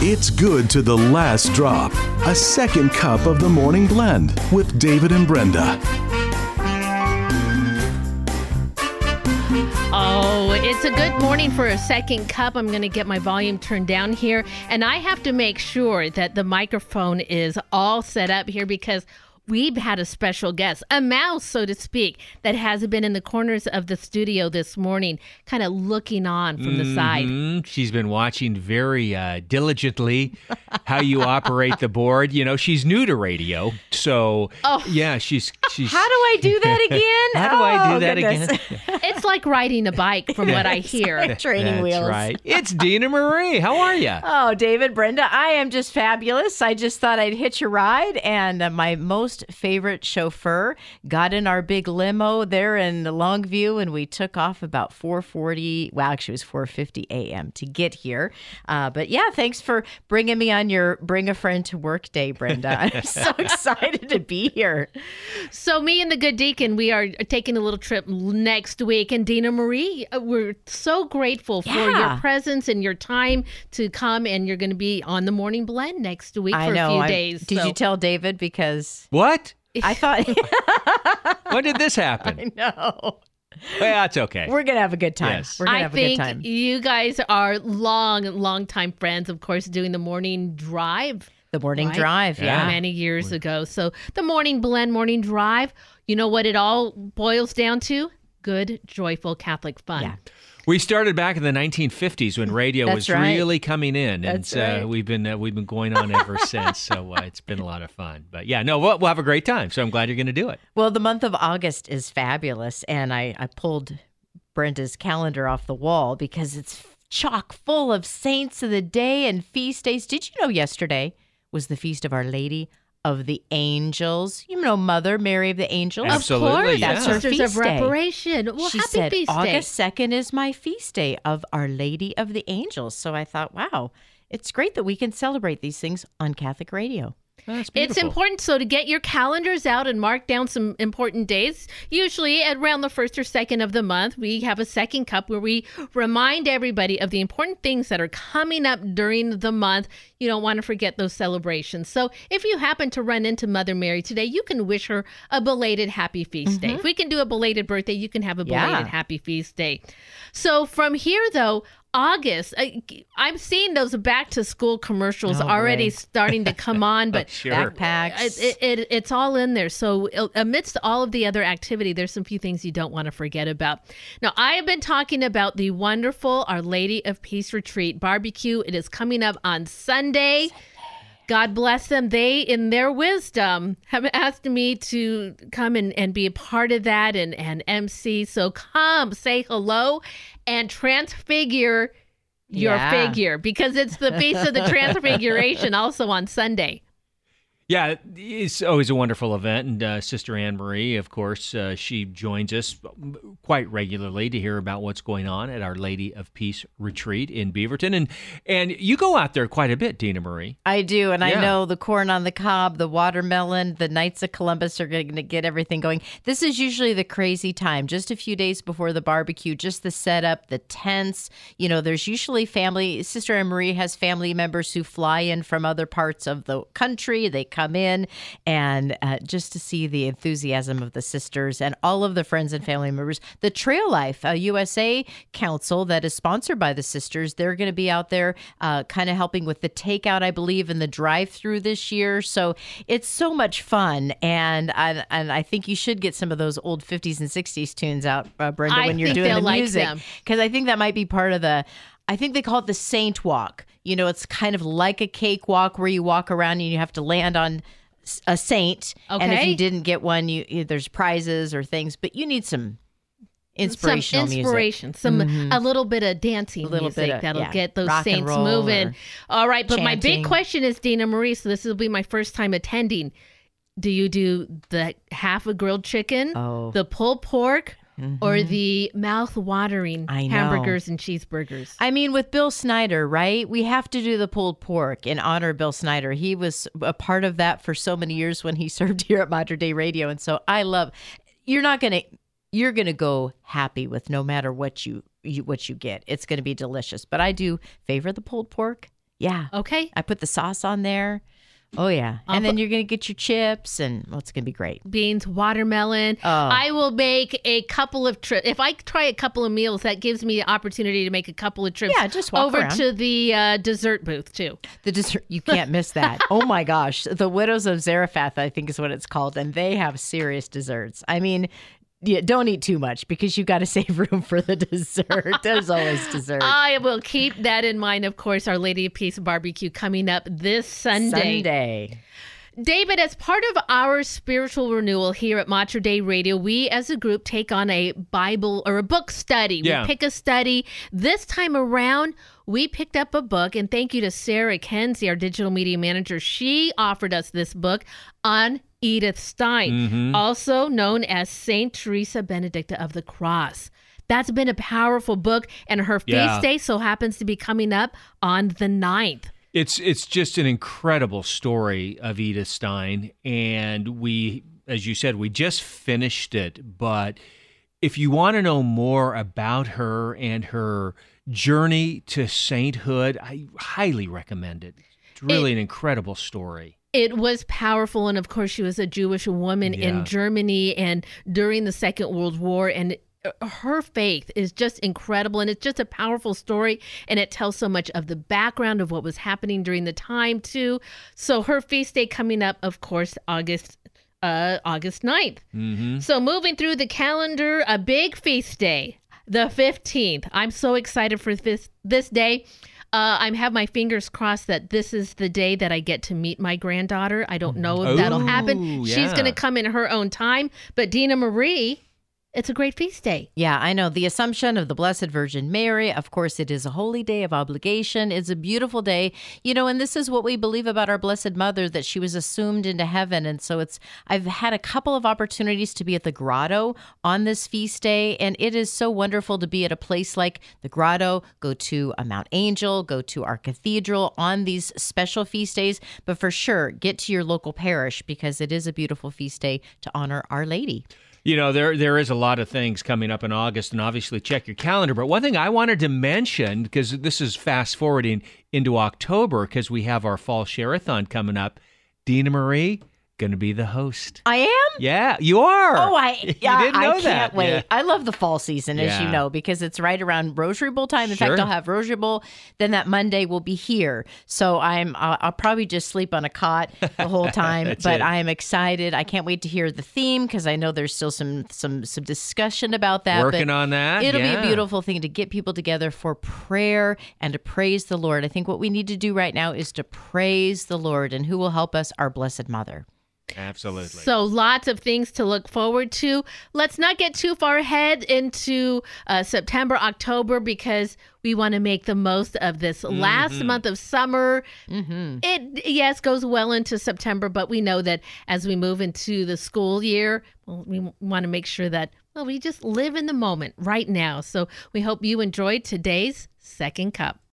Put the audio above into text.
It's good to the last drop. A second cup of the morning blend with David and Brenda. Oh, it's a good morning for a second cup. I'm going to get my volume turned down here. And I have to make sure that the microphone is all set up here because we've had a special guest, a mouse, so to speak, that has been in the corners of the studio this morning, kind of looking on from the side. Mhm. She's been watching very uh, diligently how you operate the board. You know, she's new to radio, so Oh. yeah, she's she's. How do I do that again? How do I do Oh, that goodness. again? It's like riding a bike, from what I hear. Training That's wheels. right. It's Dina Marie. How are you? Oh, David, Brenda, I am just fabulous. I just thought I'd hitch a ride, and uh, my most favorite chauffeur got in our big limo there in Longview, and we took off about 4:40. Well, actually, it was 4:50 a.m. to get here. Uh, but yeah, thanks for bringing me on your bring a friend to work day, Brenda. I'm so excited to be here. So, me and the good deacon, we are taking a little trip next week. And Dina Marie, uh, we're so grateful for your presence and your time to come. And you're going to be on the morning blend next week I for know. a few I- days. Did so- you tell David? Because What? I thought. When did this happen? I know. Well, it's okay. We're gonna have a good time. Yes. We're gonna I have a think good time. you guys are long, long time friends, of course, doing the morning drive. The morning right? drive, yeah. Many years ago. So the morning blend, morning drive, you know what it all boils down to? Good, joyful Catholic fun. Yeah. We started back in the 1950s when radio That's was right. really coming in, and That's uh, we've been uh, we've been going on ever since. So uh, it's been a lot of fun. But yeah, no, we'll, we'll have a great time. So I'm glad you're going to do it. Well, the month of August is fabulous, and I, I pulled Brenda's calendar off the wall because it's chock full of saints of the day and feast days. Did you know yesterday was the feast of Our Lady of the Angels? You know, Mother Mary of the Angels. Of course, yeah. That's her feast of day. Reparation. Well, she happy said feast day. August 2nd is my feast day of Our Lady of the Angels. So I thought, wow, it's great that we can celebrate these things on Catholic radio. It's important so to get your calendars out and mark down some important days. Usually at around the first or second of the month, we have a second cup where we remind everybody of the important things that are coming up during the month. You don't want to forget those celebrations. So if you happen to run into Mother Mary today, you can wish her a belated happy feast day. Mm-hmm. If we can do a belated birthday, you can have a belated Yeah. happy feast day. So from here though, August, I, I'm seeing those back to school commercials Oh, already boy. starting to come on, oh, but Sure. Backpacks. it, it, it's all in there. So amidst all of the other activity, there's some few things you don't want to forget about. Now, I have been talking about the wonderful Our Lady of Peace Retreat barbecue. It is coming up on Sunday. God bless them. They, in their wisdom, have asked me to come and, and be a part of that and, and MC. So come, say hello, and transfigure your Yeah. figure because it's the Feast of the Transfiguration also on Sunday. Yeah, it's always a wonderful event, and uh, Sister Anne Marie, of course, uh, she joins us quite regularly to hear about what's going on at Our Lady of Peace retreat in Beaverton, and and you go out there quite a bit, Dina Marie. I do, and Yeah. I know the corn on the cob, the watermelon, the Knights of Columbus are going to get everything going. This is usually the crazy time, just a few days before the barbecue, just the setup, the tents. You know, there's usually family. Sister Anne Marie has family members who fly in from other parts of the country. They come in, and uh, just to see the enthusiasm of the sisters and all of the friends and family members. The Trail Life uh, USA Council that is sponsored by the sisters, they're going to be out there uh, kind of helping with the takeout, I believe, and the drive through this year. So it's so much fun. And, I, and I think you should get some of those old 50s and 60s tunes out, uh, Brenda, I when you're doing the like music. Because I think that might be part of the. I think they call it the Saint Walk. You know, it's kind of like a cakewalk where you walk around and you have to land on a saint. Okay. And if you didn't get one, you, you there's prizes or things, but you need some inspirational some music. inspiration, some mm-hmm. a little bit of dancing A little music bit of- that'll yeah, get those saints moving. All right, but my big question is, Dina Marie. So this will be my first time attending. Do you do the half a grilled chicken, Oh. the pulled pork, or mm-hmm. the mouth-watering hamburgers and cheeseburgers? I mean, with Bill Snyder, right? We have to do the pulled pork in honor of Bill Snyder. He was a part of that for so many years when he served here at Mater Dei Radio, and so I love. You're not gonna. You're gonna go happy with no matter what you, you what you get. It's gonna be delicious. But I do favor the pulled pork Yeah. Okay. I put the sauce on there. Oh yeah. And then you're gonna get your chips and well, it's gonna be great. Beans, watermelon. Oh. I will make a couple of trips. If I try a couple of meals, that gives me the opportunity to make a couple of trips Yeah, just walk over around. to the uh, dessert booth too. The dessert you can't miss that. oh my gosh. The Widows of Zarephath, I think is what it's called, and they have serious desserts. I mean, yeah, don't eat too much because you've got to save room for the dessert. There's always dessert. I will keep that in mind. Of course, Our Lady of Peace barbecue coming up this Sunday. Sunday. David, as part of our spiritual renewal here at Mater Dei Radio, we as a group take on a Bible or a book study. Yeah. We pick a study. This time around, we picked up a book, and thank you to Sarah Kenzie, our digital media manager. She offered us this book on Edith Stein, Mm-hmm. also known as Saint Teresa Benedicta of the Cross. That's been a powerful book, and her feast Yeah. day so happens to be coming up on the 9th. It's it's just an incredible story of Edith Stein, and we, as you said, we just finished it. But if you want to know more about her and her journey to sainthood, I highly recommend it. It's really an incredible story. It was powerful. And of course, she was a Jewish woman Yeah. in Germany and during the Second World War. And uh, her faith is just incredible. And it's just a powerful story. And it tells so much of the background of what was happening during the time, too. So her feast day coming up, of course, August. Uh, August 9th. Mm-hmm. So moving through the calendar, a big feast day, the 15th. I'm so excited for this this day. Uh, I have my fingers crossed that this is the day that I get to meet my granddaughter. I don't know if that'll happen. Ooh, She's going to come in her own time. But Dina Marie, it's a great feast day. Yeah, I know. The Assumption of the Blessed Virgin Mary. Of course, it is a holy day of obligation. It's a beautiful day. You know, and this is what we believe about our Blessed Mother that she was assumed into heaven. And so it's, I've had a couple of opportunities to be at the grotto on this feast day. And it is so wonderful to be at a place like the grotto, go to a Mount Angel, go to our cathedral on these special feast days. But for sure, get to your local parish because it is a beautiful feast day to honor Our Lady. You know, there there is a lot of things coming up in August, and obviously check your calendar. But one thing I wanted to mention, because this is fast forwarding into October, because we have our fall share-a-thon coming up. Dina Marie going to be the host. I am? Yeah, you are. Oh, I yeah, didn't know I can't that. wait. Yeah. I love the fall season, as you know, because it's right around Rosary Bowl time. In fact, I'll have Rosary Bowl. Then that Monday will be here, so I'm I'll, I'll probably just sleep on a cot the whole time. But. I am excited. I can't wait to hear the theme because I know there's still some some some discussion about that. Working on that. It'll be a beautiful thing to get people together for prayer and to praise the Lord. I think what we need to do right now is to praise the Lord, and who will help us? Our Blessed Mother. Absolutely. So lots of things to look forward to. Let's not get too far ahead into uh, September, October, because we want to make the most of this last month of summer. Mm-hmm. It yes goes well into September, but we know that as we move into the school year, well, we want to make sure that well we just live in the moment right now. So we hope you enjoyed today's second cup.